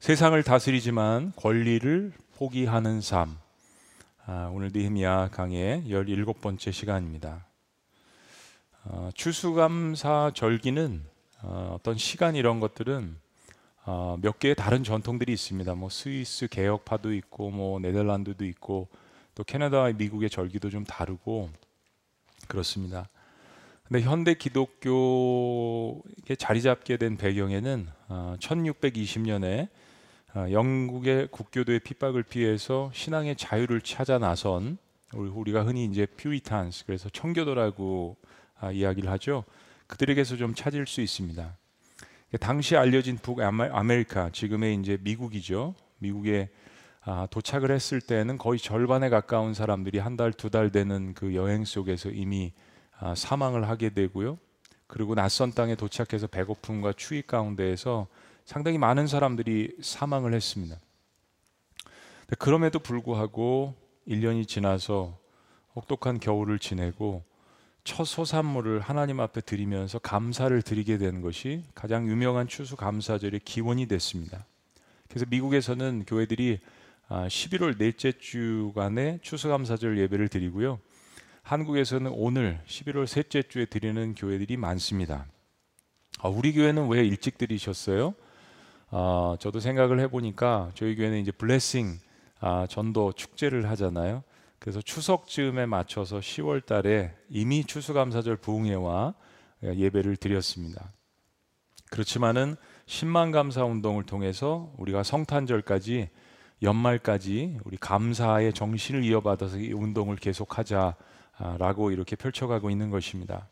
세상을 다스리지만 권리를 포기하는 삶. 아, 오늘 느헤미야 강의 17번째 시간입니다. 어, 추수감사 절기는 어, 어떤 시간 이런 것들은 어, 몇 개의 다른 전통들이 있습니다. 뭐 스위스 개혁파도 있고 뭐 네덜란드도 있고 또 캐나다, 미국의 절기도 좀 다르고 그렇습니다. 근데 현대 기독교에 자리 잡게 된 배경에는 1620년에 어, 영국의 국교도의 핍박을 피해서 신앙의 자유를 찾아 나선 우리가 흔히 이제 Puritans 그래서 청교도라고 아, 이야기를 하죠. 그들에게서 좀 찾을 수 있습니다. 당시 알려진 북아메리카 지금의 이제 미국이죠. 미국에 아, 도착을 했을 때는 거의 절반에 가까운 사람들이 한 달, 두달 되는 그 여행 속에서 이미 아, 사망을 하게 되고요. 그리고 낯선 땅에 도착해서 배고픔과 추위 가운데에서 상당히 많은 사람들이 사망을 했습니다. 그럼에도 불구하고 1년이 지나서 혹독한 겨울을 지내고 첫 소산물을 하나님 앞에 드리면서 감사를 드리게 된 것이 가장 유명한 추수 감사절의 기원이 됐습니다. 그래서 미국에서는 교회들이 11월 아, 넷째 주간에 추수감사절 예배를 드리고요. 한국에서는 오늘 11월 셋째 주에 드리는 교회들이 많습니다. 아, 우리 교회는 왜 일찍 드리셨어요? 어, 저도 생각을 해보니까 저희 교회는 이제 블레싱 아, 전도 축제를 하잖아요. 그래서 추석 즈음에 맞춰서 10월 달에 이미 추수감사절 부흥회와 예배를 드렸습니다. 그렇지만은 10만 감사 운동을 통해서 우리가 성탄절까지 연말까지 우리 감사의 정신을 이어받아서 이 운동을 계속하자라고 이렇게 펼쳐가고 있는 것입니다.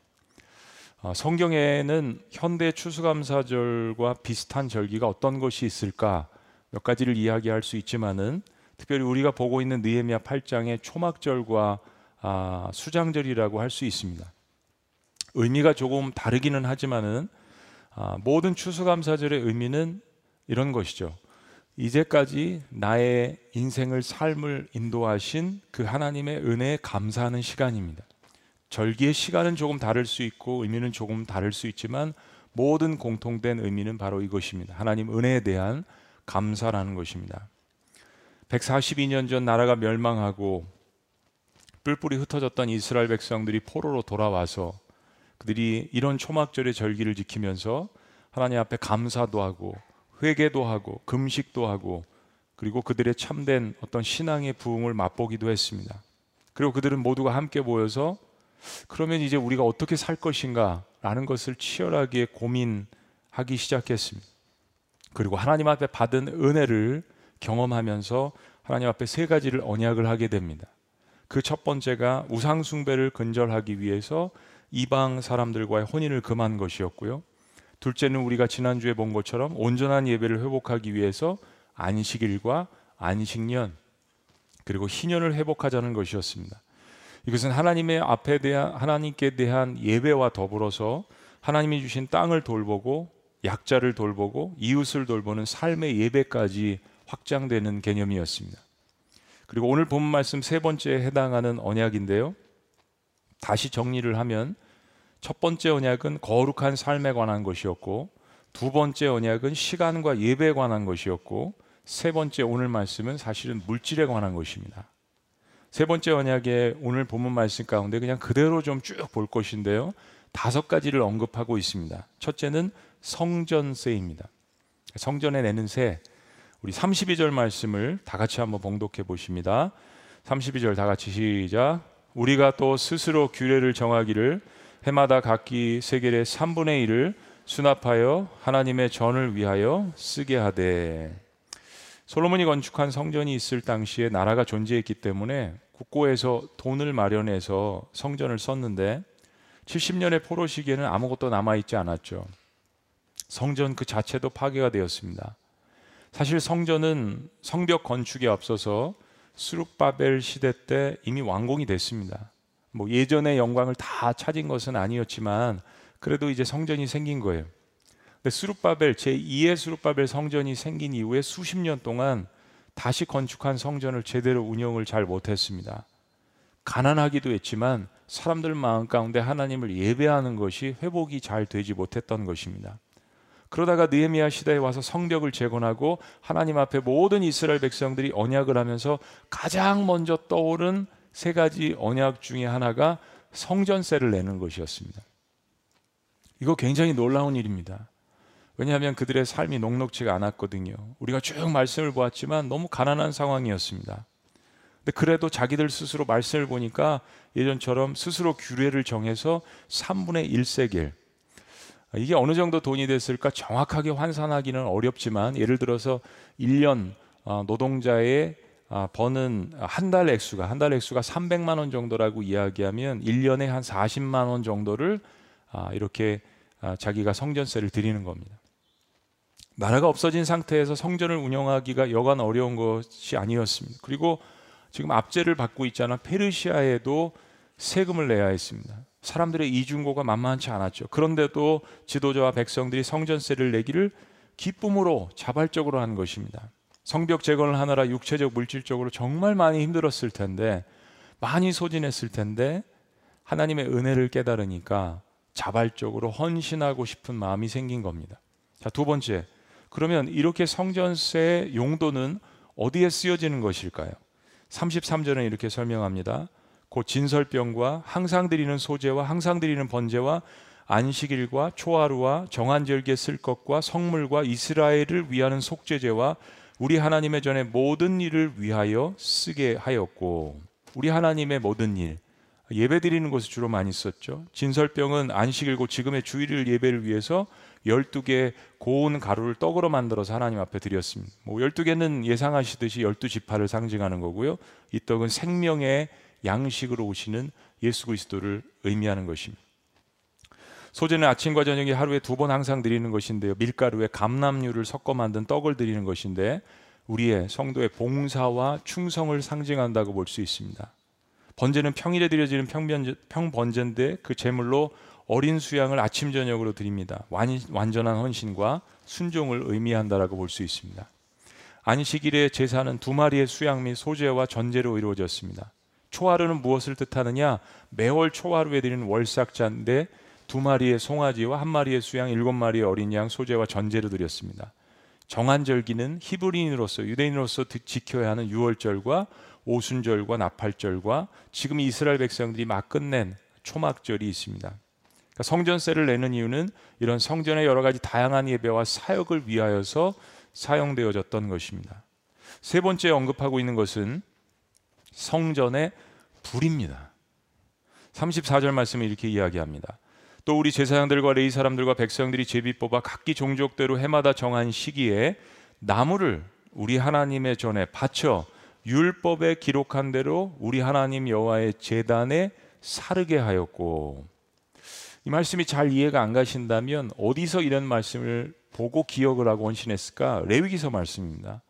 어, 성경에는 현대 추수감사절과 비슷한 절기가 어떤 것이 있을까 몇 가지를 이야기할 수 있지만은 특별히 우리가 보고 있는 느헤미야 8장의 초막절과 아, 수장절이라고 할 수 있습니다. 의미가 조금 다르기는 하지만은 아, 모든 추수감사절의 의미는 이런 것이죠. 이제까지 나의 인생을 삶을 인도하신 그 하나님의 은혜에 감사하는 시간입니다. 절기의 시간은 조금 다를 수 있고 의미는 조금 다를 수 있지만 모든 공통된 의미는 바로 이것입니다. 하나님 은혜에 대한 감사라는 것입니다. 142년 전 나라가 멸망하고 뿔뿔이 흩어졌던 이스라엘 백성들이 포로로 돌아와서 그들이 이런 초막절의 절기를 지키면서 하나님 앞에 감사도 하고 회개도 하고 금식도 하고 그리고 그들의 참된 어떤 신앙의 부흥을 맛보기도 했습니다. 그리고 그들은 모두가 함께 모여서 그러면 이제 우리가 어떻게 살 것인가 라는 것을 치열하게 고민하기 시작했습니다. 그리고 하나님 앞에 받은 은혜를 경험하면서 하나님 앞에 세 가지를 언약을 하게 됩니다. 그 첫 번째가 우상숭배를 근절하기 위해서 이방 사람들과의 혼인을 금한 것이었고요. 둘째는 우리가 지난주에 본 것처럼 온전한 예배를 회복하기 위해서 안식일과 안식년 그리고 희년을 회복하자는 것이었습니다. 이것은 하나님의 앞에 대한 하나님께 대한 예배와 더불어서 하나님이 주신 땅을 돌보고 약자를 돌보고 이웃을 돌보는 삶의 예배까지 확장되는 개념이었습니다. 그리고 오늘 본 말씀 세 번째에 해당하는 언약인데요. 다시 정리를 하면 첫 번째 언약은 거룩한 삶에 관한 것이었고 두 번째 언약은 시간과 예배에 관한 것이었고 세 번째 오늘 말씀은 사실은 물질에 관한 것입니다. 세 번째 언약의 오늘 본문 말씀 가운데 그냥 그대로 좀 쭉 볼 것인데요. 다섯 가지를 언급하고 있습니다. 첫째는 성전세입니다. 성전에 내는 세. 우리 32절 말씀을 다 같이 한번 봉독해 보십니다. 32절 다 같이 시작. 우리가 또 스스로 규례를 정하기를 해마다 각기 세겔의 3분의 1을 수납하여 하나님의 전을 위하여 쓰게 하되 솔로몬이 건축한 성전이 있을 당시에 나라가 존재했기 때문에 국고에서 돈을 마련해서 성전을 썼는데 70년의 포로 시기에는 아무것도 남아 있지 않았죠. 성전 그 자체도 파괴가 되었습니다. 사실 성전은 성벽 건축에 앞서서 수룩바벨 시대 때 이미 완공이 됐습니다. 뭐 예전의 영광을 다 차진 것은 아니었지만 그래도 이제 성전이 생긴 거예요. 수룹바벨 제2의 수룹바벨 성전이 생긴 이후에 수십 년 동안 다시 건축한 성전을 제대로 운영을 잘 못했습니다. 가난하기도 했지만 사람들 마음 가운데 하나님을 예배하는 것이 회복이 잘 되지 못했던 것입니다. 그러다가 느헤미야 시대에 와서 성벽을 재건하고 하나님 앞에 모든 이스라엘 백성들이 언약을 하면서 가장 먼저 떠오른 세 가지 언약 중에 하나가 성전세를 내는 것이었습니다. 이거 굉장히 놀라운 일입니다. 왜냐하면 그들의 삶이 녹록지가 않았거든요. 우리가 쭉 말씀을 보았지만 너무 가난한 상황이었습니다. 근데 그래도 자기들 스스로 말씀을 보니까 예전처럼 스스로 규례를 정해서 3분의 1세겔 이게 어느 정도 돈이 됐을까 정확하게 환산하기는 어렵지만 예를 들어서 1년 어, 노동자의 아, 버는 한 달 액수가 한 달 액수가 300만 원 정도라고 이야기하면 1년에 한 40만 원 정도를 아, 이렇게 아, 자기가 성전세를 드리는 겁니다. 나라가 없어진 상태에서 성전을 운영하기가 여간 어려운 것이 아니었습니다. 그리고 지금 압제를 받고 있잖아. 페르시아에도 세금을 내야 했습니다. 사람들의 이중고가 만만치 않았죠. 그런데도 지도자와 백성들이 성전세를 내기를 기쁨으로 자발적으로 한 것입니다. 성벽 재건을 하느라 육체적 물질적으로 정말 많이 힘들었을 텐데 많이 소진했을 텐데 하나님의 은혜를 깨달으니까 자발적으로 헌신하고 싶은 마음이 생긴 겁니다. 자, 두 번째. 그러면 이렇게 성전세 용도는 어디에 쓰여지는 것일까요? 33절은 이렇게 설명합니다. 곧 진설병과 항상 드리는 소재와 항상 드리는 번제와 안식일과 초하루와 정한절기에 쓸 것과 성물과 이스라엘을 위하는 속죄제와 우리 하나님의 전에 모든 일을 위하여 쓰게 하였고 우리 하나님의 모든 일 예배 드리는 곳을 주로 많이 썼죠. 진설병은 안식일고 지금의 주일을 예배를 위해서 12개 고운 가루를 떡으로 만들어서 하나님 앞에 드렸습니다. 뭐 12개는 예상하시듯이 12지파를 상징하는 거고요. 이 떡은 생명의 양식으로 오시는 예수 그리스도를 의미하는 것입니다. 소재는 아침과 저녁에 하루에 두 번 항상 드리는 것인데요. 밀가루에 감남류를 섞어 만든 떡을 드리는 것인데 우리의 성도의 봉사와 충성을 상징한다고 볼 수 있습니다. 번제는 평일에 드려지는 평번제, 평번제인데 그 제물로 어린 수양을 아침 저녁으로 드립니다. 완, 완전한 헌신과 순종을 의미한다라고 볼 수 있습니다. 안식일의 제사는 두 마리의 수양 및 소제와 전제로 이루어졌습니다. 초하루는 무엇을 뜻하느냐? 매월 초하루에 드리는 월삭자인데 두 마리의 송아지와 한 마리의 수양, 일곱 마리의 어린 양 소제와 전제로 드렸습니다. 정한절기는 히브리인으로서 유대인으로서 지켜야 하는 유월절과 오순절과 나팔절과 지금 이스라엘 백성들이 막 끝낸 초막절이 있습니다. 그러니까 성전세를 내는 이유는 이런 성전의 여러 가지 다양한 예배와 사역을 위하여서 사용되어졌던 것입니다. 세 번째 언급하고 있는 것은 성전의 불입니다. 34절 말씀을 이렇게 이야기합니다. 또 우리 제사장들과 레이 사람들과 백성들이 제비 뽑아 각기 종족대로 해마다 정한 시기에 나무를 우리 하나님의 전에 바쳐 율법에 기록한 대로 우리 하나님 여호와의 제단에 사르게 하였고 이 말씀이 잘 이해가 안 가신다면 어디서 이런 말씀을 보고 기억을 하고 원신했을까? 레위기서 말씀입니다.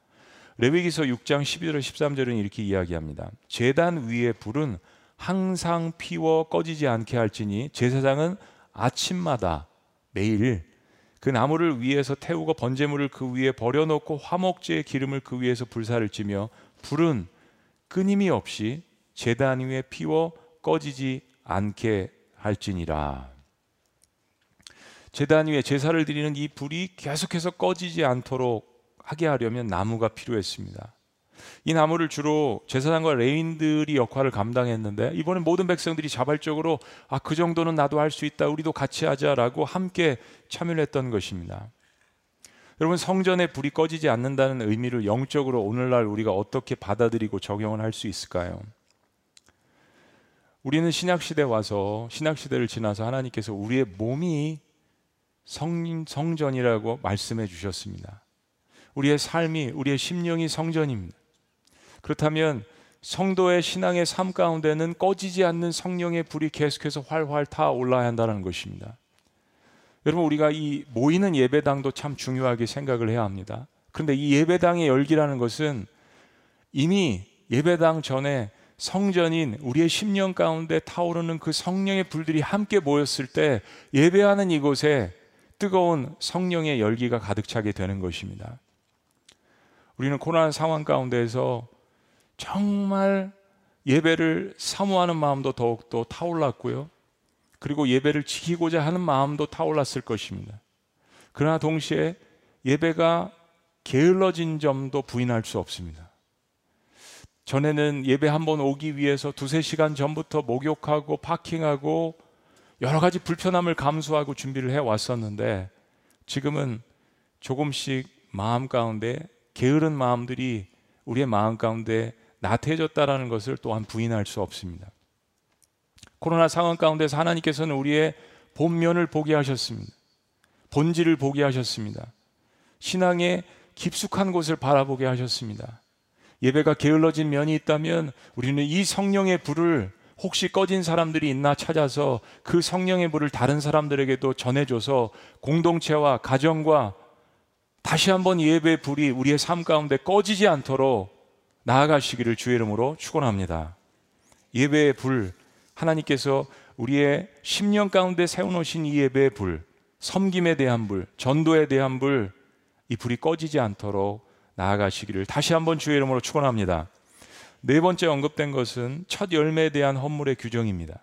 레위기서 6장 12절 13절은 이렇게 이야기합니다. 제단 위에 불은 항상 피워 꺼지지 않게 할지니 제사장은 아침마다 매일 그 나무를 위에서 태우고 번제물을 그 위에 버려놓고 화목제의 기름을 그 위에서 불사를 찌며 불은 끊임이 없이 제단 위에 피워 꺼지지 않게 할지니라. 제단 위에 제사를 드리는 이 불이 계속해서 꺼지지 않도록 하게 하려면 나무가 필요했습니다. 이 나무를 주로 제사장과 레인들이 역할을 감당했는데 이번에 모든 백성들이 자발적으로 아 그 정도는 나도 할 수 있다 우리도 같이 하자라고 함께 참여를 했던 것입니다. 여러분 성전에 불이 꺼지지 않는다는 의미를 영적으로 오늘날 우리가 어떻게 받아들이고 적용을 할 수 있을까요? 우리는 신약 시대 와서 신약 시대를 지나서 하나님께서 우리의 몸이 성 성전이라고 말씀해 주셨습니다. 우리의 삶이 우리의 심령이 성전입니다. 그렇다면 성도의 신앙의 삶 가운데는 꺼지지 않는 성령의 불이 계속해서 활활 타 올라야 한다는 것입니다. 여러분 우리가 이 모이는 예배당도 참 중요하게 생각을 해야 합니다. 그런데 이 예배당의 열기라는 것은 이미 예배당 전에 성전인 우리의 심령 가운데 타오르는 그 성령의 불들이 함께 모였을 때 예배하는 이곳에 뜨거운 성령의 열기가 가득 차게 되는 것입니다. 우리는 고난 상황 가운데서 정말 예배를 사모하는 마음도 더욱더 타올랐고요. 그리고 예배를 지키고자 하는 마음도 타올랐을 것입니다. 그러나 동시에 예배가 게을러진 점도 부인할 수 없습니다. 전에는 예배 한 번 오기 위해서 두세 시간 전부터 목욕하고 파킹하고 여러 가지 불편함을 감수하고 준비를 해 왔었는데 지금은 조금씩 마음 가운데 게으른 마음들이 우리의 마음 가운데 나태해졌다라는 것을 또한 부인할 수 없습니다. 코로나 상황 가운데서 하나님께서는 우리의 본면을 보게 하셨습니다. 본질을 보게 하셨습니다. 신앙의 깊숙한 곳을 바라보게 하셨습니다. 예배가 게을러진 면이 있다면 우리는 이 성령의 불을 혹시 꺼진 사람들이 있나 찾아서 그 성령의 불을 다른 사람들에게도 전해줘서 공동체와 가정과 다시 한번 예배 불이 우리의 삶 가운데 꺼지지 않도록 나아가시기를 주의 이름으로 축원합니다. 예배의 불 하나님께서 우리의 10년 가운데 세워놓으신 이 예배의 불, 섬김에 대한 불, 전도에 대한 불, 이 불이 꺼지지 않도록 나아가시기를 다시 한번 주의 이름으로 축원합니다. 네 번째 언급된 것은 첫 열매에 대한 헌물의 규정입니다.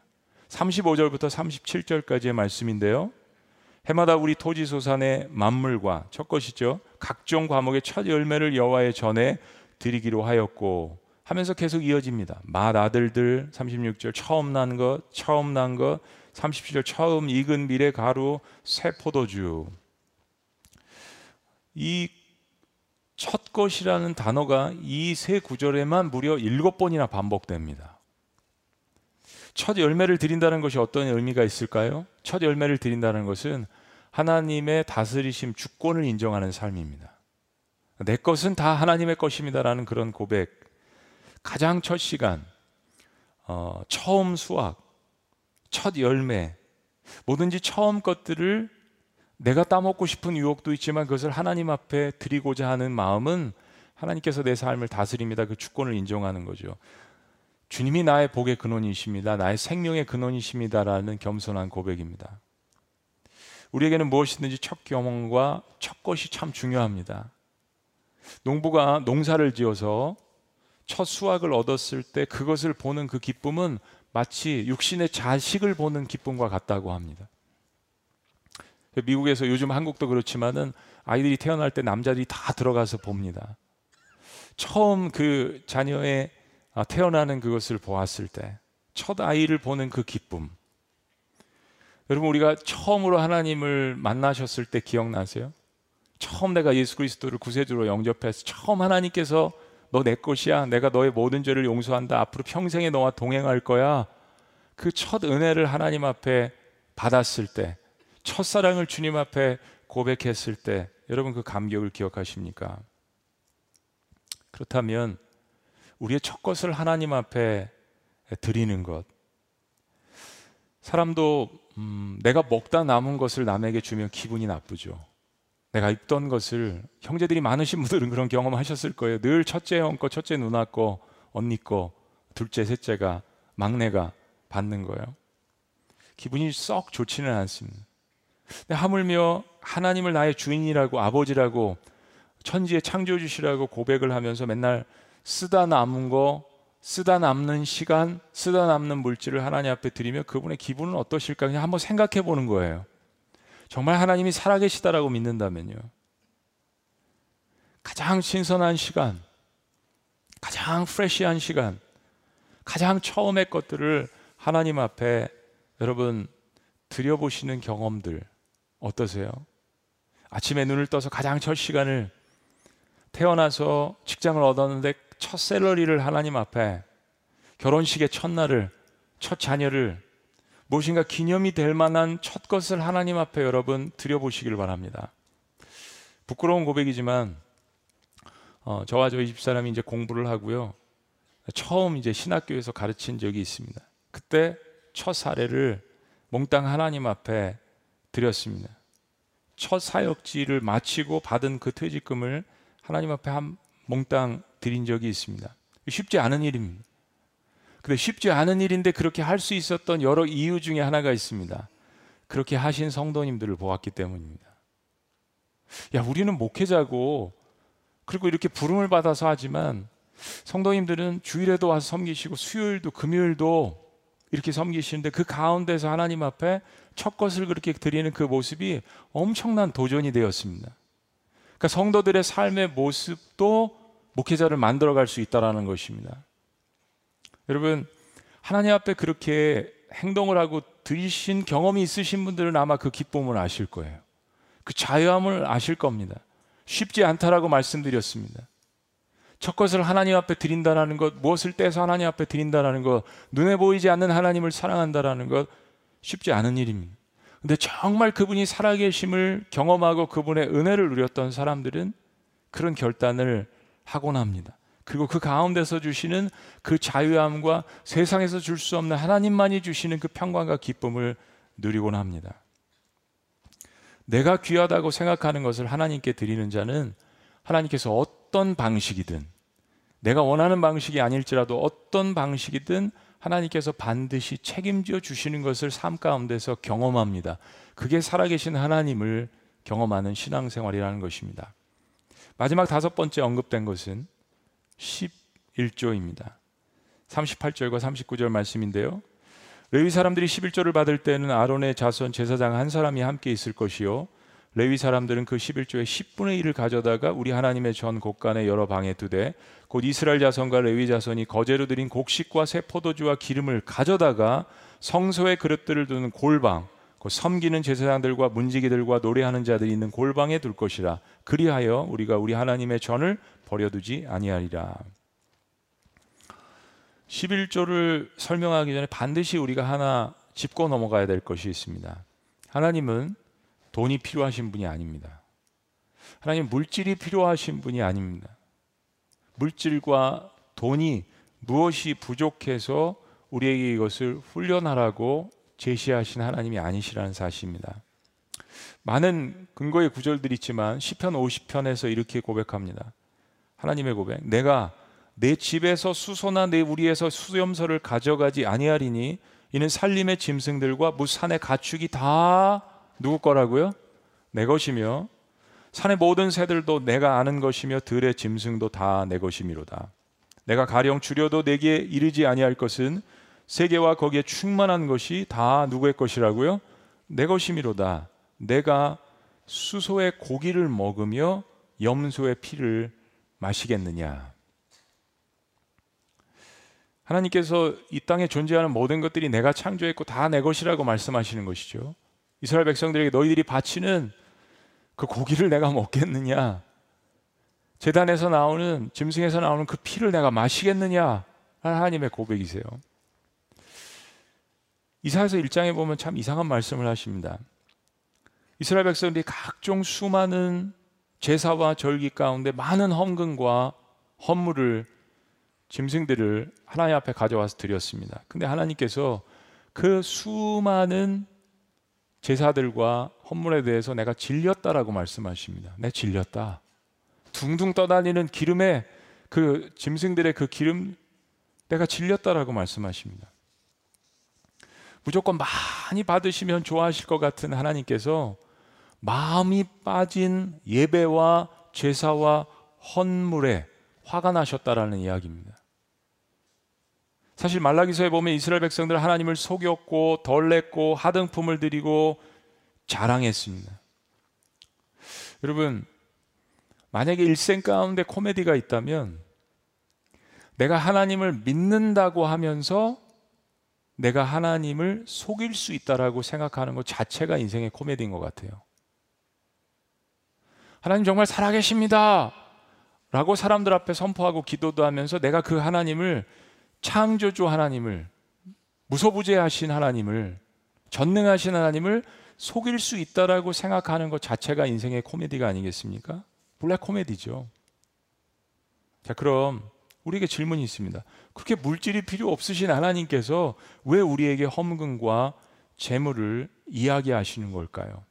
35절부터 37절까지의 말씀인데요. 해마다 우리 토지 소산의 만물과 첫 것이죠. 각종 과목의 첫 열매를 여호와의 전에 드리기로 하였고 하면서 계속 이어집니다. 맏 아들들 36절 처음 난 것, 처음 난 것, 37절 처음 익은 밀의 가루, 새 포도주. 이 첫 것이라는 단어가 이 세 구절에만 무려 일곱 번이나 반복됩니다. 첫 열매를 드린다는 것이 어떤 의미가 있을까요? 첫 열매를 드린다는 것은 하나님의 다스리심 주권을 인정하는 삶입니다. 내 것은 다 하나님의 것입니다라는 그런 고백. 가장 첫 시간, 어, 처음 수확, 첫 열매, 뭐든지 처음 것들을 내가 따먹고 싶은 유혹도 있지만 그것을 하나님 앞에 드리고자 하는 마음은 하나님께서 내 삶을 다스립니다. 그 주권을 인정하는 거죠. 주님이 나의 복의 근원이십니다. 나의 생명의 근원이십니다라는 겸손한 고백입니다. 우리에게는 무엇이든지 첫 경험과 첫 것이 참 중요합니다. 농부가 농사를 지어서 첫 수확을 얻었을 때 그것을 보는 그 기쁨은 마치 육신의 자식을 보는 기쁨과 같다고 합니다. 미국에서 요즘 한국도 그렇지만은 아이들이 태어날 때 남자들이 다 들어가서 봅니다. 처음 그 자녀의 아, 태어나는 그것을 보았을 때 첫 아이를 보는 그 기쁨. 여러분 우리가 처음으로 하나님을 만나셨을 때 기억나세요? 처음 내가 예수 그리스도를 구세주로 영접해서 처음 하나님께서 너 내 것이야. 내가 너의 모든 죄를 용서한다. 앞으로 평생에 너와 동행할 거야. 그 첫 은혜를 하나님 앞에 받았을 때 첫사랑을 주님 앞에 고백했을 때 여러분 그 감격을 기억하십니까? 그렇다면 우리의 첫 것을 하나님 앞에 드리는 것. 사람도 음, 내가 먹다 남은 것을 남에게 주면 기분이 나쁘죠. 내가 입던 것을 형제들이 많으신 분들은 그런 경험하셨을 거예요. 늘 첫째 형 거, 첫째 누나 거, 언니 거, 둘째, 셋째가 막내가 받는 거예요. 기분이 썩 좋지는 않습니다. 하물며 하나님을 나의 주인이라고 아버지라고 천지의 창조주시라고 고백을 하면서 맨날 쓰다 남은 거, 쓰다 남는 시간, 쓰다 남는 물질을 하나님 앞에 드리며 그분의 기분은 어떠실까 그냥 한번 생각해 보는 거예요. 정말 하나님이 살아계시다라고 믿는다면요. 가장 신선한 시간, 가장 프레시한 시간, 가장 처음의 것들을 하나님 앞에 여러분 드려보시는 경험들 어떠세요? 아침에 눈을 떠서 가장 첫 시간을 태어나서 직장을 얻었는데 첫 셀러리를 하나님 앞에 결혼식의 첫날을 첫 자녀를 무엇인가 기념이 될 만한 첫 것을 하나님 앞에 여러분 드려보시길 바랍니다. 부끄러운 고백이지만 어, 저와 저희 집사람이 이제 공부를 하고요. 처음 이제 신학교에서 가르친 적이 있습니다. 그때 첫 사례를 몽땅 하나님 앞에 드렸습니다. 첫 사역지를 마치고 받은 그 퇴직금을 하나님 앞에 한 몽땅 드린 적이 있습니다. 쉽지 않은 일입니다. 근데 쉽지 않은 일인데 그렇게 할 수 있었던 여러 이유 중에 하나가 있습니다. 그렇게 하신 성도님들을 보았기 때문입니다. 야, 우리는 목회자고 그리고 이렇게 부름을 받아서 하지만 성도님들은 주일에도 와서 섬기시고 수요일도 금요일도 이렇게 섬기시는데 그 가운데서 하나님 앞에 첫 것을 그렇게 드리는 그 모습이 엄청난 도전이 되었습니다. 그러니까 성도들의 삶의 모습도 목회자를 만들어갈 수 있다라는 것입니다. 여러분 하나님 앞에 그렇게 행동을 하고 드리신 경험이 있으신 분들은 아마 그 기쁨을 아실 거예요. 그 자유함을 아실 겁니다. 쉽지 않다라고 말씀드렸습니다. 첫 것을 하나님 앞에 드린다라는 것, 무엇을 떼서 하나님 앞에 드린다라는 것, 눈에 보이지 않는 하나님을 사랑한다라는 것 쉽지 않은 일입니다. 근데 정말 그분이 살아계심을 경험하고 그분의 은혜를 누렸던 사람들은 그런 결단을 하곤 합니다. 그리고 그 가운데서 주시는 그 자유함과 세상에서 줄 수 없는 하나님만이 주시는 그 평강과 기쁨을 누리곤 합니다. 내가 귀하다고 생각하는 것을 하나님께 드리는 자는 하나님께서 어떤 방식이든 내가 원하는 방식이 아닐지라도 어떤 방식이든 하나님께서 반드시 책임져 주시는 것을 삶 가운데서 경험합니다. 그게 살아계신 하나님을 경험하는 신앙생활이라는 것입니다. 마지막 다섯 번째 언급된 것은 11조입니다. 38절과 39절 말씀인데요. 레위 사람들이 11조를 받을 때는 아론의 자손 제사장 한 사람이 함께 있을 것이요 레위 사람들은 그 11조의 10분의 1을 가져다가 우리 하나님의 전 곳간의 여러 방에 두되 곧 이스라엘 자손과 레위 자손이 거제로 드린 곡식과 새 포도주와 기름을 가져다가 성소의 그릇들을 두는 골방 곧 섬기는 제사장들과 문지기들과 노래하는 자들이 있는 골방에 둘 것이라 그리하여 우리가 우리 하나님의 전을 버려두지 아니하리라 11조를 설명하기 전에 반드시 우리가 하나 짚고 넘어가야 될 것이 있습니다. 하나님은 돈이 필요하신 분이 아닙니다. 하나님 물질이 필요하신 분이 아닙니다. 물질과 돈이 무엇이 부족해서 우리에게 이것을 훈련하라고 제시하신 하나님이 아니시라는 사실입니다. 많은 근거의 구절들이 있지만 시편 50편에서 이렇게 고백합니다. 하나님의 고백. 내가 내 집에서 수소나 내 우리에서 수염소를 가져가지 아니하리니 이는 살림의 짐승들과 무산의 가축이 다 누구 거라고요? 내 것이며 산의 모든 새들도 내가 아는 것이며 들의 짐승도 다 내 것이미로다. 내가 가령 줄여도 내게 이르지 아니할 것은 세계와 거기에 충만한 것이 다 누구의 것이라고요? 내 것이미로다. 내가 수소의 고기를 먹으며 염소의 피를 마시겠느냐? 하나님께서 이 땅에 존재하는 모든 것들이 내가 창조했고 다 내 것이라고 말씀하시는 것이죠. 이스라엘 백성들에게 너희들이 바치는 그 고기를 내가 먹겠느냐? 재단에서 나오는 짐승에서 나오는 그 피를 내가 마시겠느냐? 하나님의 고백이세요. 이사에서 1장에 보면 참 이상한 말씀을 하십니다. 이스라엘 백성들이 각종 수많은 제사와 절기 가운데 많은 헌금과 헌물을 짐승들을 하나님 앞에 가져와서 드렸습니다. 근데 하나님께서 그 수많은 제사들과 헌물에 대해서 내가 질렸다라고 말씀하십니다. 내 질렸다. 둥둥 떠다니는 기름에 그 짐승들의 그 기름 내가 질렸다라고 말씀하십니다. 무조건 많이 받으시면 좋아하실 것 같은 하나님께서 마음이 빠진 예배와 제사와 헌물에 화가 나셨다라는 이야기입니다. 사실 말라기서에 보면 이스라엘 백성들 하나님을 속였고 덜냈고 하등품을 드리고 자랑했습니다. 여러분 만약에 일생 가운데 코미디가 있다면 내가 하나님을 믿는다고 하면서 내가 하나님을 속일 수 있다라고 생각하는 것 자체가 인생의 코미디인 것 같아요. 하나님 정말 살아계십니다. 라고 사람들 앞에 선포하고 기도도 하면서 내가 그 하나님을 창조주 하나님을 무소부재하신 하나님을 전능하신 하나님을 속일 수 있다라고 생각하는 것 자체가 인생의 코미디가 아니겠습니까? 블랙 코미디죠. 자, 그럼 우리에게 질문이 있습니다. 그렇게 물질이 필요 없으신 하나님께서 왜 우리에게 험금과 재물을 이야기하시는 걸까요?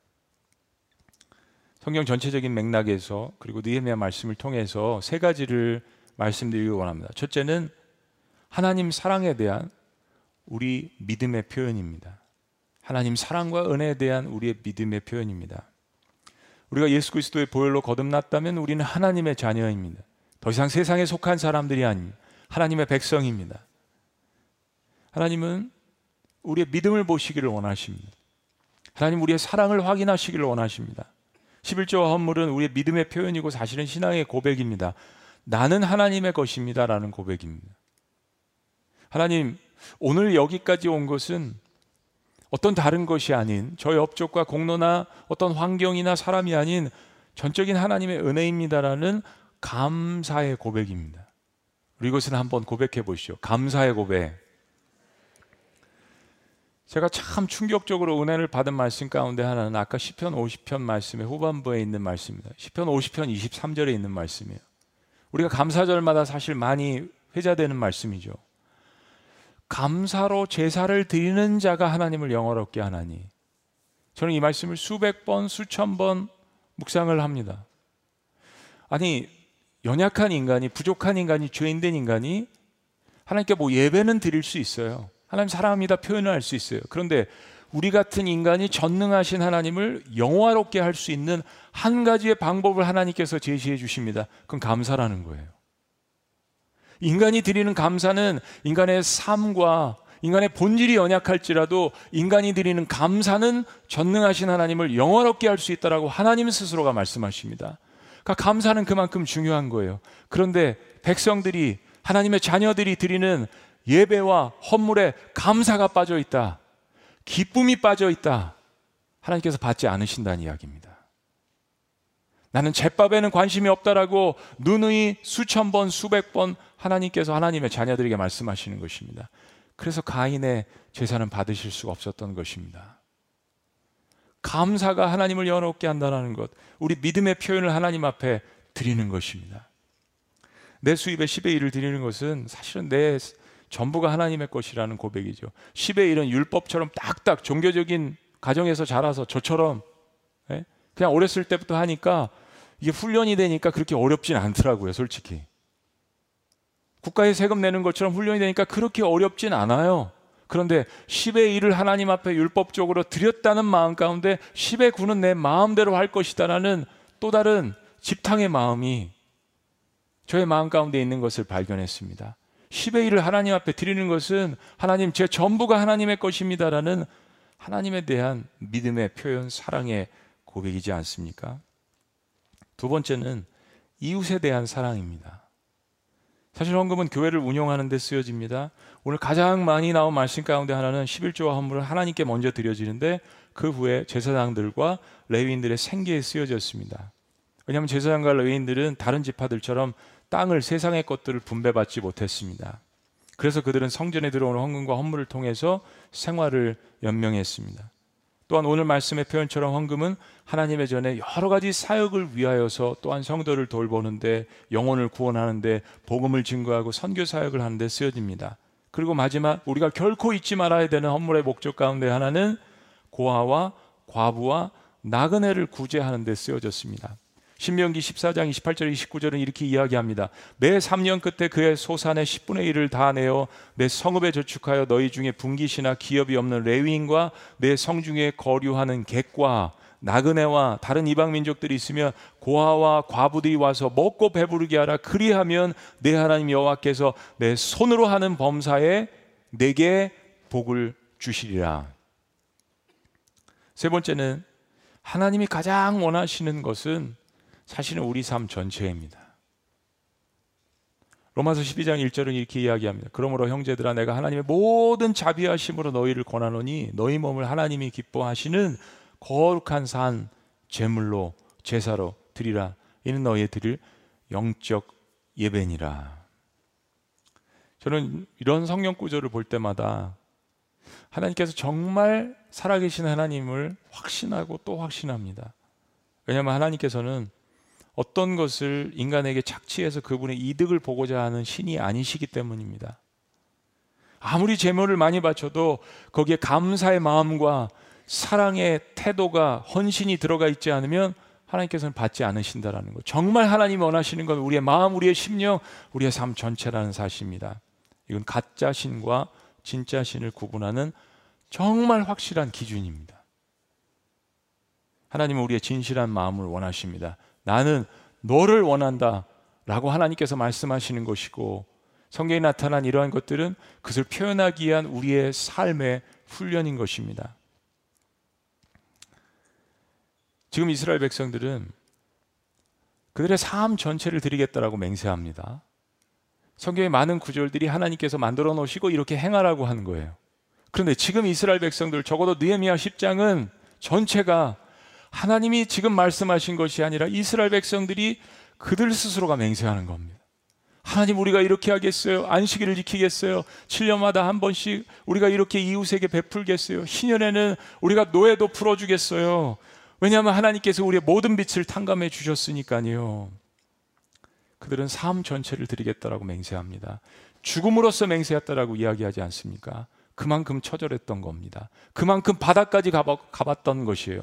성경 전체적인 맥락에서 그리고 느헤미야 말씀을 통해서 세 가지를 말씀드리기 원합니다. 첫째는 하나님 사랑에 대한 우리 믿음의 표현입니다. 하나님 사랑과 은혜에 대한 우리의 믿음의 표현입니다. 우리가 예수 그리스도의 보혈로 거듭났다면 우리는 하나님의 자녀입니다. 더 이상 세상에 속한 사람들이 아닌 하나님의 백성입니다. 하나님은 우리의 믿음을 보시기를 원하십니다. 하나님 우리의 사랑을 확인하시기를 원하십니다. 11조와 헌물은 우리의 믿음의 표현이고 사실은 신앙의 고백입니다. 나는 하나님의 것입니다라는 고백입니다. 하나님, 오늘 여기까지 온 것은 어떤 다른 것이 아닌 저희 업적과 공로나 어떤 환경이나 사람이 아닌 전적인 하나님의 은혜입니다라는 감사의 고백입니다. 우리 이것을 한번 고백해 보시죠. 감사의 고백. 제가 참 충격적으로 은혜를 받은 말씀 가운데 하나는 아까 시편 50편 말씀의 후반부에 있는 말씀입니다. 시편 50편 23절에 있는 말씀이에요. 우리가 감사절마다 사실 많이 회자되는 말씀이죠. 감사로 제사를 드리는 자가 하나님을 영화롭게 하나니. 저는 이 말씀을 수백 번, 수천 번 묵상을 합니다. 아니, 연약한 인간이, 부족한 인간이, 죄인된 인간이 하나님께 뭐 예배는 드릴 수 있어요. 하나님 사랑합니다 표현을 할 수 있어요. 그런데 우리 같은 인간이 전능하신 하나님을 영화롭게 할 수 있는 한 가지의 방법을 하나님께서 제시해 주십니다. 그건 감사라는 거예요. 인간이 드리는 감사는 인간의 삶과 인간의 본질이 연약할지라도 인간이 드리는 감사는 전능하신 하나님을 영화롭게 할 수 있다라고 하나님 스스로가 말씀하십니다. 그러니까 감사는 그만큼 중요한 거예요. 그런데 백성들이 하나님의 자녀들이 드리는 예배와 헌물에 감사가 빠져 있다. 기쁨이 빠져 있다. 하나님께서 받지 않으신다는 이야기입니다. 나는 제밥에는 관심이 없다라고 누누이 수천 번, 수백 번 하나님께서 하나님의 자녀들에게 말씀하시는 것입니다. 그래서 가인의 제사는 받으실 수가 없었던 것입니다. 감사가 하나님을 영롭게 한다는 것, 우리 믿음의 표현을 하나님 앞에 드리는 것입니다. 내 수입의 10의 1을 드리는 것은 사실은 내 전부가 하나님의 것이라는 고백이죠. 10의 1은 율법처럼 딱딱 종교적인 가정에서 자라서 저처럼 예? 그냥 어렸을 때부터 하니까 이게 훈련이 되니까 그렇게 어렵진 않더라고요, 솔직히. 국가에 세금 내는 것처럼 훈련이 되니까 그렇게 어렵진 않아요. 그런데 10의 1을 하나님 앞에 율법적으로 드렸다는 마음 가운데 10의 9는 내 마음대로 할 것이다라는 또 다른 집탕의 마음이 저의 마음 가운데 있는 것을 발견했습니다. 10의 1을 하나님 앞에 드리는 것은 하나님 제 전부가 하나님의 것입니다라는 하나님에 대한 믿음의 표현, 사랑의 고백이지 않습니까? 두 번째는 이웃에 대한 사랑입니다. 사실 헌금은 교회를 운영하는 데 쓰여집니다. 오늘 가장 많이 나온 말씀 가운데 하나는 11조와 헌물을 하나님께 먼저 드려지는데 그 후에 제사장들과 레위인들의 생계에 쓰여졌습니다. 왜냐하면 제사장과 레위인들은 다른 지파들처럼 땅을 세상의 것들을 분배받지 못했습니다. 그래서 그들은 성전에 들어오는 헌금과 헌물을 통해서 생활을 연명했습니다. 또한 오늘 말씀의 표현처럼 헌금은 하나님의 전에 여러 가지 사역을 위하여서 또한 성도를 돌보는데 영혼을 구원하는데 복음을 증거하고 선교 사역을 하는데 쓰여집니다. 그리고 마지막 우리가 결코 잊지 말아야 되는 헌물의 목적 가운데 하나는 고아와 과부와 나그네를 구제하는 데 쓰여졌습니다. 신명기 14장 28절 29절은 이렇게 이야기합니다. 매 3년 끝에 그의 소산의 10분의 1을 다 내어 내 성읍에 저축하여 너희 중에 분깃이나 기업이 없는 레위인과 내 성중에 거류하는 객과 나그네와 다른 이방 민족들이 있으면 고아와 과부들이 와서 먹고 배부르게 하라 그리하면 내 하나님 여호와께서 내 손으로 하는 범사에 내게 복을 주시리라. 세 번째는 하나님이 가장 원하시는 것은 사실은 우리 삶 전체입니다. 로마서 12장 1절은 이렇게 이야기합니다. 그러므로 형제들아 내가 하나님의 모든 자비하심으로 너희를 권하노니 너희 몸을 하나님이 기뻐하시는 거룩한 산 제물로 제사로 드리라. 이는 너희 드릴 영적 예배니라. 저는 이런 성경 구절을 볼 때마다 하나님께서 정말 살아계신 하나님을 확신하고 또 확신합니다. 왜냐하면 하나님께서는 어떤 것을 인간에게 착취해서 그분의 이득을 보고자 하는 신이 아니시기 때문입니다. 아무리 재물을 많이 바쳐도 거기에 감사의 마음과 사랑의 태도가 헌신이 들어가 있지 않으면 하나님께서는 받지 않으신다라는 것. 정말 하나님이 원하시는 건 우리의 마음, 우리의 심령, 우리의 삶 전체라는 사실입니다. 이건 가짜 신과 진짜 신을 구분하는 정말 확실한 기준입니다. 하나님은 우리의 진실한 마음을 원하십니다. 나는 너를 원한다. 라고 하나님께서 말씀하시는 것이고 성경에 나타난 이러한 것들은 그것을 표현하기 위한 우리의 삶의 훈련인 것입니다. 지금 이스라엘 백성들은 그들의 삶 전체를 드리겠다라고 맹세합니다. 성경의 많은 구절들이 하나님께서 만들어 놓으시고 이렇게 행하라고 하는 거예요. 그런데 지금 이스라엘 백성들 적어도 느헤미야 10장은 전체가 하나님이 지금 말씀하신 것이 아니라 이스라엘 백성들이 그들 스스로가 맹세하는 겁니다. 하나님 우리가 이렇게 하겠어요? 안식일을 지키겠어요? 7년마다 한 번씩 우리가 이렇게 이웃에게 베풀겠어요? 신년에는 우리가 노예도 풀어주겠어요? 왜냐하면 하나님께서 우리의 모든 빛을 탕감해 주셨으니까요. 그들은 삶 전체를 드리겠다라고 맹세합니다. 죽음으로써 맹세했다라고 이야기하지 않습니까? 그만큼 처절했던 겁니다. 그만큼 바다까지 가봤던 것이에요.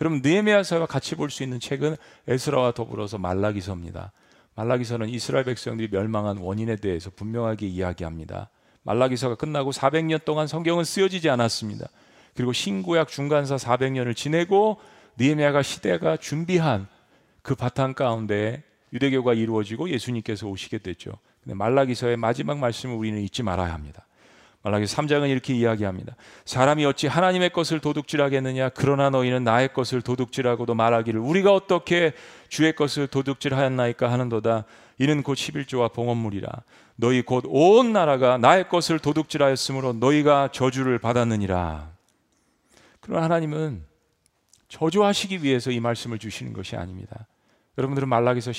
여러분 느헤미야서와 같이 볼 수 있는 책은 에스라와 더불어서 말라기서입니다. 말라기서는 이스라엘 백성들이 멸망한 원인에 대해서 분명하게 이야기합니다. 말라기서가 끝나고 400년 동안 성경은 쓰여지지 않았습니다. 그리고 신구약 중간사 400년을 지내고 느헤미야가 시대가 준비한 그 바탕 가운데 유대교가 이루어지고 예수님께서 오시게 됐죠. 근데 말라기서의 마지막 말씀을 우리는 잊지 말아야 합니다. 말라기 3장은 이렇게 이야기합니다. 사람이 어찌 하나님의 것을 도둑질하겠느냐? 그러나 너희는 나의 것을 도둑질하고도 말하기를 우리가 어떻게 주의 것을 도둑질하였나이까 하는도다. 이는 곧 11조와 봉헌물이라. 너희 곧 온 나라가 나의 것을 도둑질하였으므로 너희가 저주를 받았느니라. 그러나 하나님은 저주하시기 위해서 이 말씀을 주시는 것이 아닙니다. 여러분들은 말라기서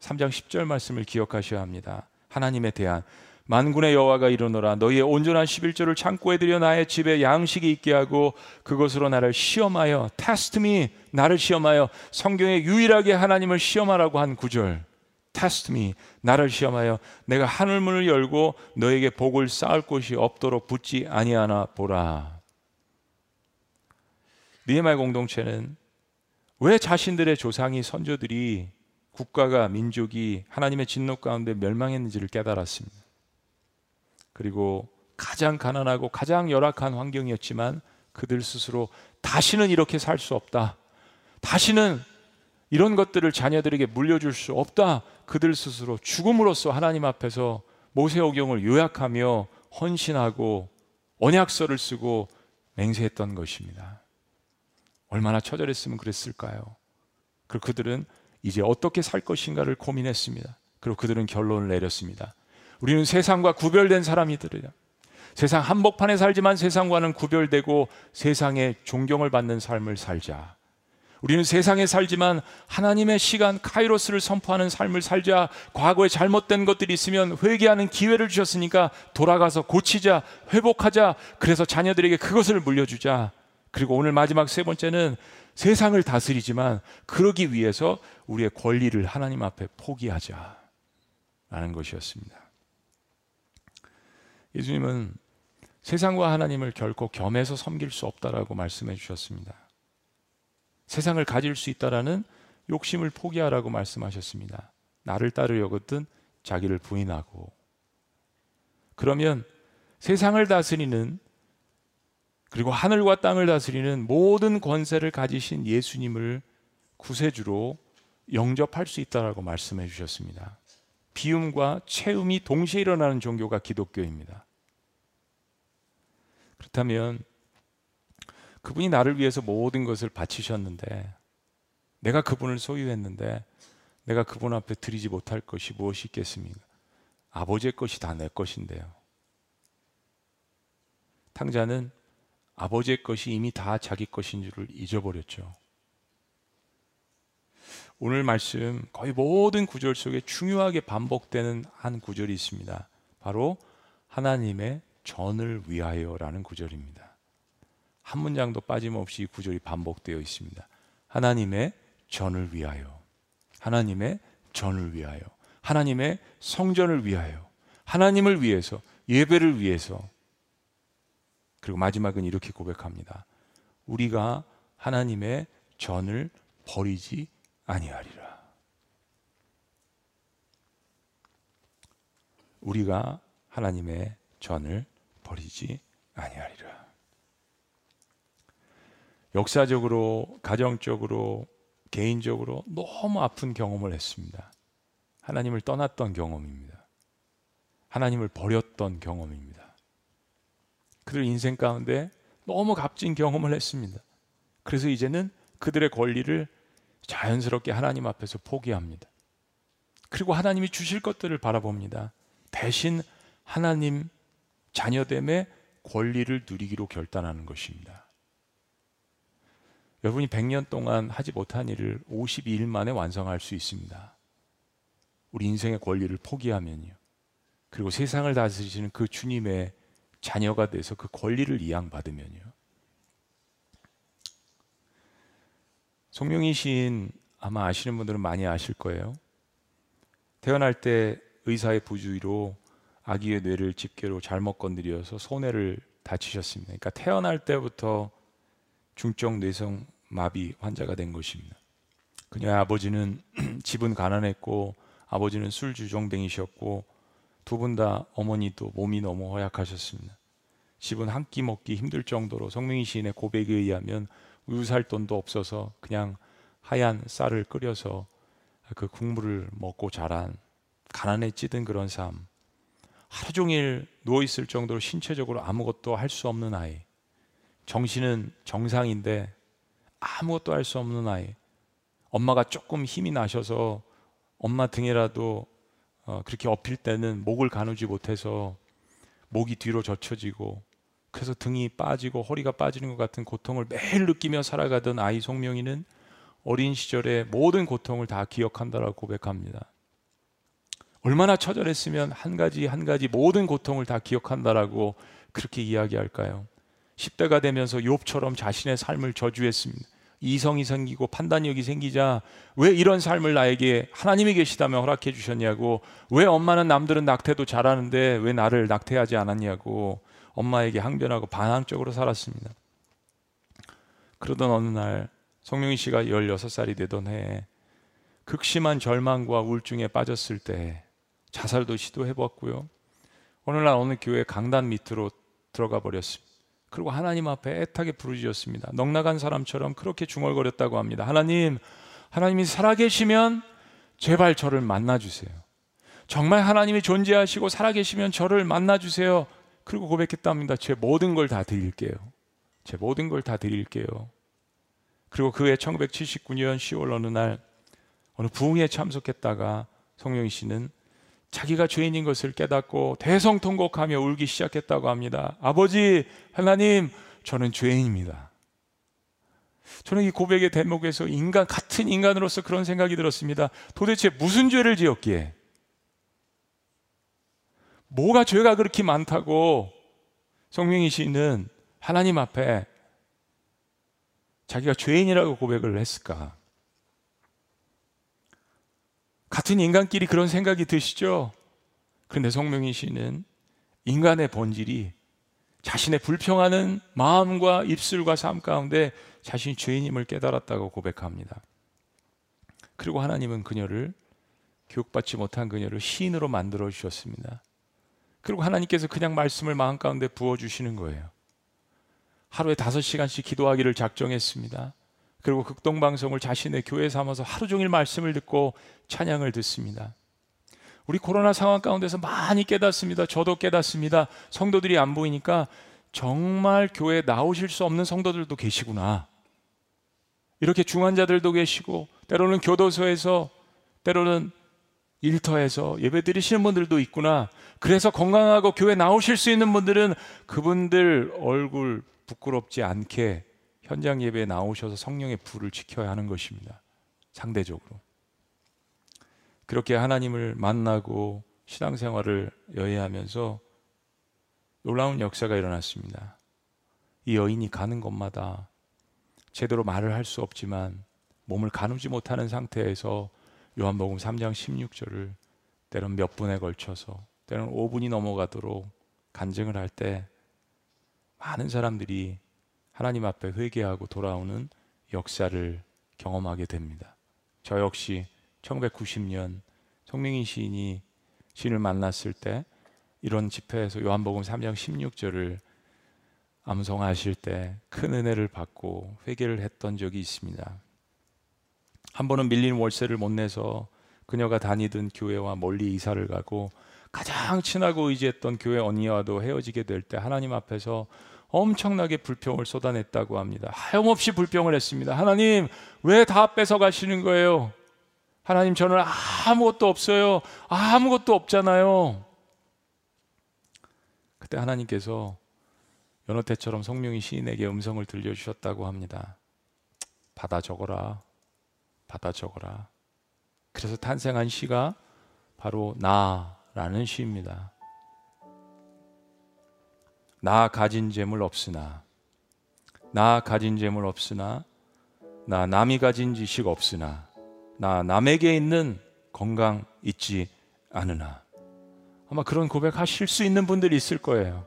3장 10절 말씀을 기억하셔야 합니다. 하나님에 대한 만군의 여호와가 이르노라 너희의 온전한 11조를 창고에 들여 나의 집에 양식이 있게 하고 그것으로 나를 시험하여 테스트 미 나를 시험하여 성경에 유일하게 하나님을 시험하라고 한 구절 테스트 미 나를 시험하여 내가 하늘문을 열고 너에게 복을 쌓을 곳이 없도록 붙지 아니하나 보라 니에마의 공동체는 왜 자신들의 조상이 선조들이 국가가 민족이 하나님의 진노 가운데 멸망했는지를 깨달았습니다. 그리고 가장 가난하고 가장 열악한 환경이었지만 그들 스스로 다시는 이렇게 살 수 없다. 다시는 이런 것들을 자녀들에게 물려줄 수 없다. 그들 스스로 죽음으로써 하나님 앞에서 모세오경을 요약하며 헌신하고 언약서를 쓰고 맹세했던 것입니다. 얼마나 처절했으면 그랬을까요? 그리고 그들은 이제 어떻게 살 것인가를 고민했습니다. 그리고 그들은 결론을 내렸습니다. 우리는 세상과 구별된 사람이들이야. 세상 한복판에 살지만 세상과는 구별되고 세상의 존경을 받는 삶을 살자. 우리는 세상에 살지만 하나님의 시간 카이로스를 선포하는 삶을 살자. 과거에 잘못된 것들이 있으면 회개하는 기회를 주셨으니까 돌아가서 고치자, 회복하자. 그래서 자녀들에게 그것을 물려주자. 그리고 오늘 마지막 세 번째는 세상을 다스리지만 그러기 위해서 우리의 권리를 하나님 앞에 포기하자. 라는 것이었습니다. 예수님은 세상과 하나님을 결코 겸해서 섬길 수 없다라고 말씀해 주셨습니다. 세상을 가질 수 있다라는 욕심을 포기하라고 말씀하셨습니다. 나를 따르려거든 자기를 부인하고 그러면 세상을 다스리는 그리고 하늘과 땅을 다스리는 모든 권세를 가지신 예수님을 구세주로 영접할 수 있다라고 말씀해 주셨습니다. 비움과 체움이 동시에 일어나는 종교가 기독교입니다. 그렇다면 그분이 나를 위해서 모든 것을 바치셨는데 내가 그분을 소유했는데 내가 그분 앞에 드리지 못할 것이 무엇이 있겠습니까? 아버지의 것이 다 내 것인데요. 탕자는 아버지의 것이 이미 다 자기 것인 줄을 잊어버렸죠. 오늘 말씀 거의 모든 구절 속에 중요하게 반복되는 한 구절이 있습니다. 바로 하나님의 전을 위하여라는 구절입니다. 한 문장도 빠짐없이 이 구절이 반복되어 있습니다. 하나님의 전을 위하여. 하나님의 전을 위하여. 하나님의 성전을 위하여. 하나님을 위해서, 예배를 위해서. 그리고 마지막은 이렇게 고백합니다. 우리가 하나님의 전을 버리지 아니하리라. 우리가 하나님의 전을 버리지 아니하리라. 역사적으로, 가정적으로, 개인적으로 너무 아픈 경험을 했습니다. 하나님을 떠났던 경험입니다. 하나님을 버렸던 경험입니다. 그들 인생 가운데 너무 값진 경험을 했습니다. 그래서 이제는 그들의 권리를 자연스럽게 하나님 앞에서 포기합니다. 그리고 하나님이 주실 것들을 바라봅니다. 대신 하나님 자녀됨의 권리를 누리기로 결단하는 것입니다. 여러분이 100년 동안 하지 못한 일을 52일 만에 완성할 수 있습니다. 우리 인생의 권리를 포기하면요. 그리고 세상을 다스리시는 그 주님의 자녀가 돼서 그 권리를 이양받으면요. 송명희 시인 아마 아시는 분들은 많이 아실 거예요. 태어날 때 의사의 부주의로 아기의 뇌를 집게로 잘못 건드려서 손해를 다치셨습니다. 그러니까 태어날 때부터 중증 뇌성 마비 환자가 된 것입니다. 그녀의 아버지는 집은 가난했고 아버지는 술 주정뱅이셨고 두 분 다 어머니도 몸이 너무 허약하셨습니다. 집은 한 끼 먹기 힘들 정도로 성명희 시인의 고백에 의하면 우유 살 돈도 없어서 그냥 하얀 쌀을 끓여서 그 국물을 먹고 자란 가난에 찌든 그런 삶. 하루 종일 누워 있을 정도로 신체적으로 아무것도 할 수 없는 아이. 정신은 정상인데 아무것도 할 수 없는 아이. 엄마가 조금 힘이 나셔서 엄마 등에라도 어, 그렇게 엎일 때는 목을 가누지 못해서 목이 뒤로 젖혀지고 그래서 등이 빠지고 허리가 빠지는 것 같은 고통을 매일 느끼며 살아가던 아이 송명이는 어린 시절의 모든 고통을 다 기억한다라고 고백합니다. 얼마나 처절했으면 한 가지 한 가지 모든 고통을 다 기억한다라고 그렇게 이야기할까요? 10대가 되면서 욥처럼 자신의 삶을 저주했습니다. 이성이 생기고 판단력이 생기자 왜 이런 삶을 나에게 하나님이 계시다면 허락해 주셨냐고 왜 엄마는 남들은 낙태도 잘하는데 왜 나를 낙태하지 않았냐고 엄마에게 항변하고 반항적으로 살았습니다. 그러던 어느 날 성명희 씨가 16살이 되던 해에 극심한 절망과 우울증에 빠졌을 때 자살도 시도해 봤고요. 어느 날 어느 교회 강단 밑으로 들어가 버렸습니다. 그리고 하나님 앞에 애타게 부르짖었습니다. 넉나간 사람처럼 그렇게 중얼거렸다고 합니다. 하나님, 하나님이 살아계시면 제발 저를 만나 주세요. 정말 하나님이 존재하시고 살아계시면 저를 만나 주세요. 그리고 고백했답니다. 제 모든 걸 다 드릴게요. 제 모든 걸 다 드릴게요. 그리고 그해 1979년 10월 어느 날 어느 부흥에 참석했다가 성령희 씨는 자기가 죄인인 것을 깨닫고 대성통곡하며 울기 시작했다고 합니다. 아버지, 하나님, 저는 죄인입니다. 저는 이 고백의 대목에서 인간, 같은 인간으로서 그런 생각이 들었습니다. 도대체 무슨 죄를 지었기에? 뭐가 죄가 그렇게 많다고 성명희 씨는 하나님 앞에 자기가 죄인이라고 고백을 했을까? 같은 인간끼리 그런 생각이 드시죠? 그런데 성명희 씨는 인간의 본질이 자신의 불평하는 마음과 입술과 삶 가운데 자신이 죄인임을 깨달았다고 고백합니다. 그리고 하나님은 그녀를 교육받지 못한 그녀를 시인으로 만들어 주셨습니다. 그리고 하나님께서 그냥 말씀을 마음 가운데 부어 주시는 거예요. 하루에 다섯 시간씩 기도하기를 작정했습니다. 그리고 극동방송을 자신의 교회 삼아서 하루 종일 말씀을 듣고 찬양을 듣습니다. 우리 코로나 상황 가운데서 많이 깨닫습니다. 저도 깨닫습니다. 성도들이 안 보이니까 정말 교회 나오실 수 없는 성도들도 계시구나. 이렇게 중환자들도 계시고 때로는 교도소에서 때로는 일터에서 예배 드리시는 분들도 있구나. 그래서 건강하고 교회 나오실 수 있는 분들은 그분들 얼굴 부끄럽지 않게 현장 예배에 나오셔서 성령의 불을 지켜야 하는 것입니다. 상대적으로. 그렇게 하나님을 만나고 신앙생활을 여행하면서 놀라운 역사가 일어났습니다. 이 여인이 가는 곳마다 제대로 말을 할 수 없지만 몸을 가누지 못하는 상태에서 요한복음 3장 16절을 때론 몇 분에 걸쳐서 때론 5분이 넘어가도록 간증을 할 때 많은 사람들이 하나님 앞에 회개하고 돌아오는 역사를 경험하게 됩니다. 저 역시 1990년 성명인 시인이 시인을 만났을 때 이런 집회에서 요한복음 3장 16절을 암송하실 때 큰 은혜를 받고 회개를 했던 적이 있습니다. 한 번은 밀린 월세를 못 내서 그녀가 다니던 교회와 멀리 이사를 가고 가장 친하고 의지했던 교회 언니와도 헤어지게 될 때 하나님 앞에서 엄청나게 불평을 쏟아냈다고 합니다. 하염없이 불평을 했습니다. 하나님, 왜 다 뺏어 가시는 거예요? 하나님, 저는 아무것도 없어요. 아무것도 없잖아요. 그때 하나님께서 연어 때처럼 성령이 시인에게 음성을 들려주셨다고 합니다. 받아 적어라. 받아 적어라. 그래서 탄생한 시가 바로 나라는 시입니다. 나 가진 재물 없으나 나 가진 재물 없으나 나 남이 가진 지식 없으나 나 남에게 있는 건강 있지 않으나 아마 그런 고백하실 수 있는 분들이 있을 거예요.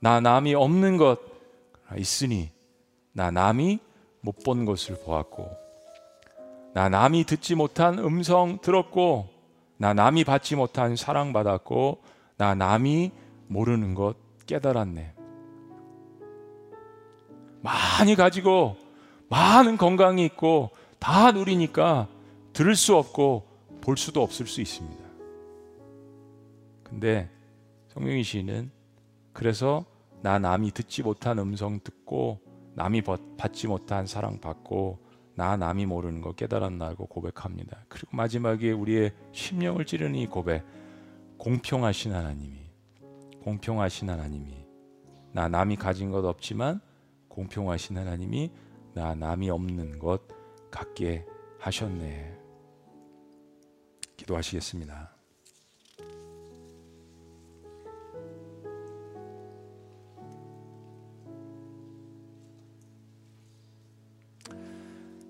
나 남이 없는 것 있으니 나 남이 못 본 것을 보았고 나 남이 듣지 못한 음성 들었고 나 남이 받지 못한 사랑 받았고 나 남이 모르는 것 깨달았네. 많이 가지고 많은 건강이 있고 다 누리니까 들을 수 없고 볼 수도 없을 수 있습니다. 근데 성명희 씨는 그래서 나 남이 듣지 못한 음성 듣고 남이 받지 못한 사랑 받고 나 남이 모르는 거 깨달았나고 고백합니다. 그리고 마지막에 우리의 심령을 찌르는 이 고백 공평하신 하나님이 공평하신 하나님이 나 남이 가진 것 없지만 공평하신 하나님이 나 남이 없는 것 갖게 하셨네. 기도하시겠습니다.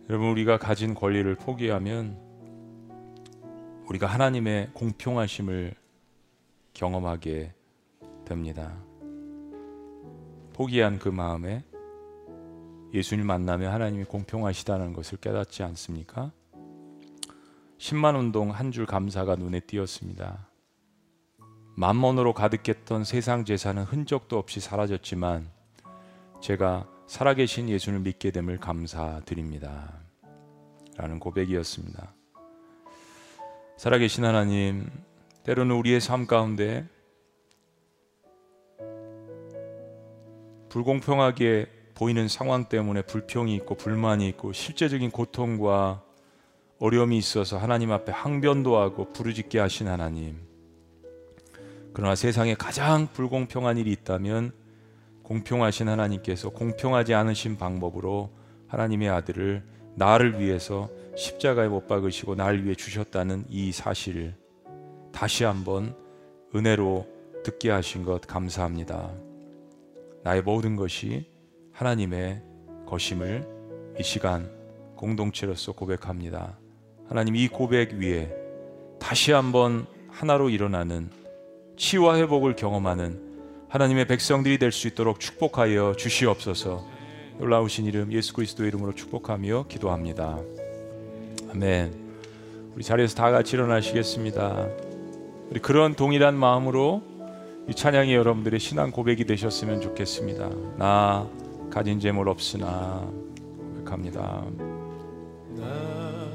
여러분 우리가 가진 권리를 포기하면 우리가 하나님의 공평하심을 경험하게 됩니다. 포기한 그 마음에 예수님 만나면 하나님이 공평하시다는 것을 깨닫지 않습니까? 10만 운동 한 줄 감사가 눈에 띄었습니다. 만mon으로 가득했던 세상 재산은 흔적도 없이 사라졌지만 제가 살아계신 예수를 믿게 됨을 감사드립니다. 라는 고백이었습니다. 살아계신 하나님, 때로는 우리의 삶 가운데 불공평하게 보이는 상황 때문에 불평이 있고 불만이 있고 실제적인 고통과 어려움이 있어서 하나님 앞에 항변도 하고 부르짖게 하신 하나님. 그러나 세상에 가장 불공평한 일이 있다면 공평하신 하나님께서 공평하지 않으신 방법으로 하나님의 아들을 나를 위해서 십자가에 못 박으시고 날 위해 주셨다는 이 사실을 다시 한번 은혜로 듣게 하신 것 감사합니다. 나의 모든 것이 하나님의 것임을 이 시간 공동체로서 고백합니다. 하나님 이 고백 위에 다시 한번 하나로 일어나는 치유와 회복을 경험하는 하나님의 백성들이 될 수 있도록 축복하여 주시옵소서. 놀라우신 이름 예수 그리스도의 이름으로 축복하며 기도합니다. 아멘. 우리 자리에서 다 같이 일어나시겠습니다. 우리 그런 동일한 마음으로 이 찬양이 여러분들의 신앙 고백이 되셨으면 좋겠습니다. 나 가진 재물 없으나 고백합니다. 나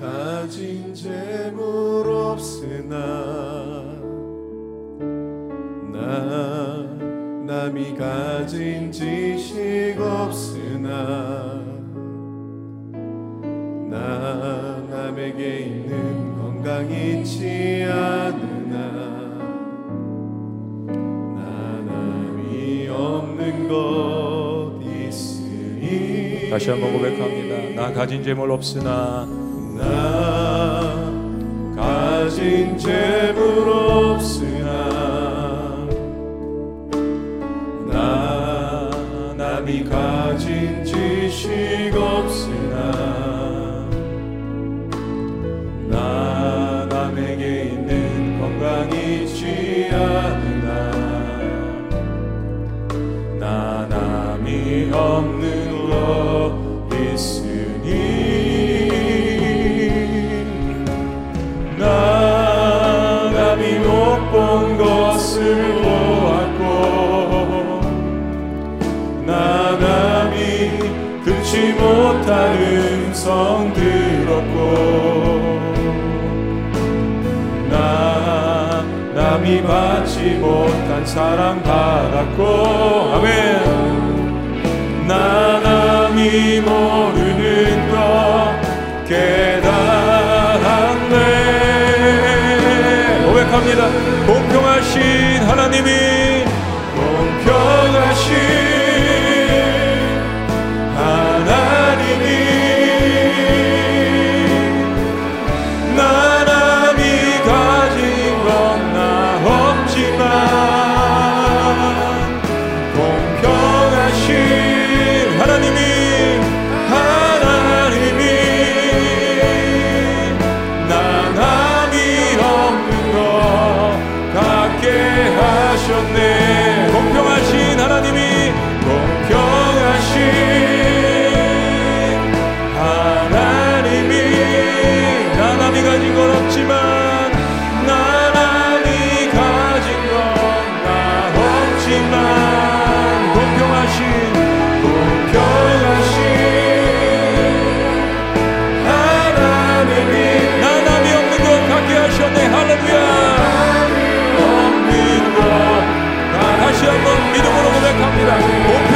가진 재물 없으나 나 남이 가진 지식 없으나 나 남에게 있는 건강 있지 않으나 없는 것 있으니 다시 한번 고백합니다. 나 가진 재물 없으나 나 가진 재물 없으나 나 남이 가진 지식 없으 받지 못한 사랑 받았고 아멘 나 남이 모르는 것 깨달았네 고백합니다. 고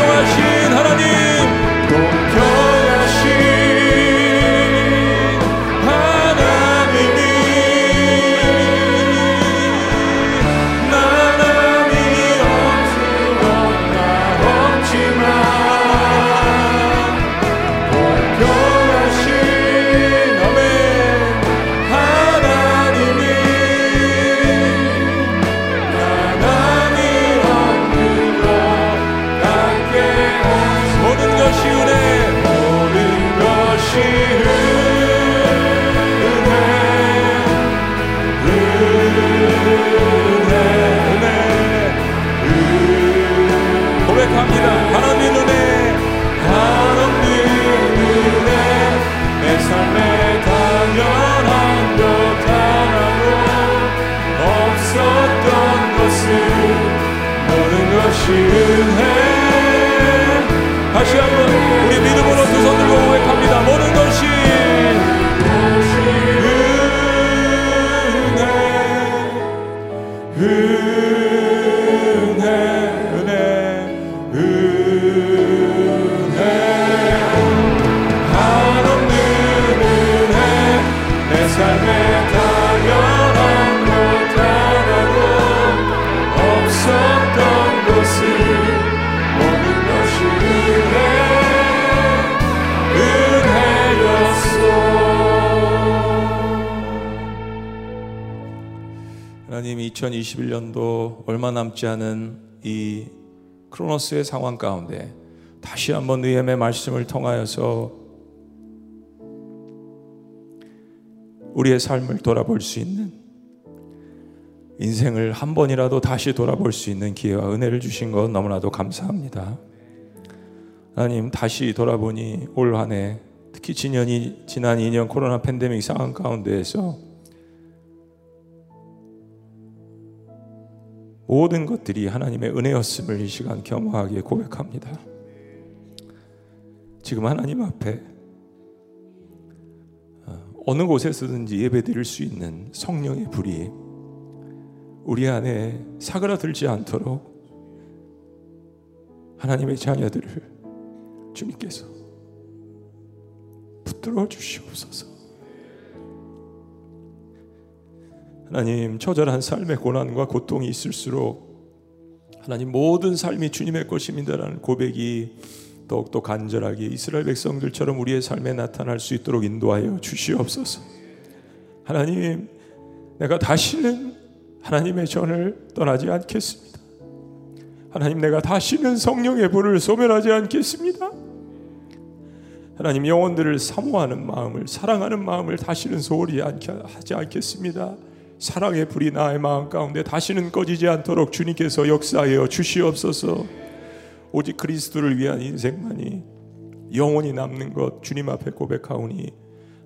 2021년도 얼마 남지 않은 이 크로노스의 상황 가운데 다시 한번 의엠의 말씀을 통하여서 우리의 삶을 돌아볼 수 있는 인생을 한 번이라도 다시 돌아볼 수 있는 기회와 은혜를 주신 것 너무나도 감사합니다. 하나님 다시 돌아보니 올 한해 특히 지난 2년 코로나 팬데믹 상황 가운데에서 모든 것들이 하나님의 은혜였음을 이 시간 겸허하게 고백합니다. 지금 하나님 앞에 어, 어느 곳에서든지 예배 드릴 수 있는 성령의 불이 우리 안에 사그라들지 않도록 하나님의 자녀들을 주님께서 붙들어 주시옵소서. 하나님 처절한 삶의 고난과 고통이 있을수록 하나님 모든 삶이 주님의 것입니다라는 고백이 더욱더 간절하게 이스라엘 백성들처럼 우리의 삶에 나타날 수 있도록 인도하여 주시옵소서. 하나님 내가 다시는 하나님의 전을 떠나지 않겠습니다. 하나님 내가 다시는 성령의 불을 소멸하지 않겠습니다. 하나님 영혼들을 사모하는 마음을 사랑하는 마음을 다시는 소홀히 하지 않겠습니다. 사랑의 불이 나의 마음 가운데 다시는 꺼지지 않도록 주님께서 역사하여 주시옵소서. 오직 그리스도를 위한 인생만이 영원히 남는 것 주님 앞에 고백하오니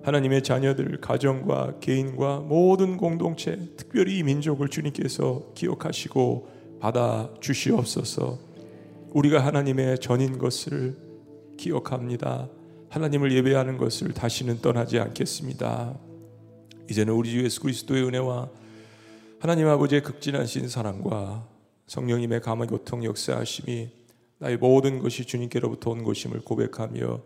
하나님의 자녀들 가정과 개인과 모든 공동체 특별히 이 민족을 주님께서 기억하시고 받아 주시옵소서. 우리가 하나님의 전인 것을 기억합니다. 하나님을 예배하는 것을 다시는 떠나지 않겠습니다. 이제는 우리 주 예수 그리스도의 은혜와 하나님 아버지의 극진하신 사랑과 성령님의 감화 교통 역사하심이 나의 모든 것이 주님께로부터 온 것임을 고백하며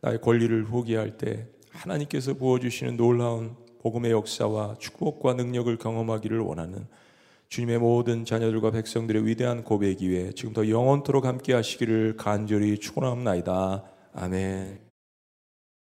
나의 권리를 포기할 때 하나님께서 부어주시는 놀라운 복음의 역사와 축복과 능력을 경험하기를 원하는 주님의 모든 자녀들과 백성들의 위대한 고백 위에 지금부터 영원토록 함께 하시기를 간절히 축원합나이다. 아멘.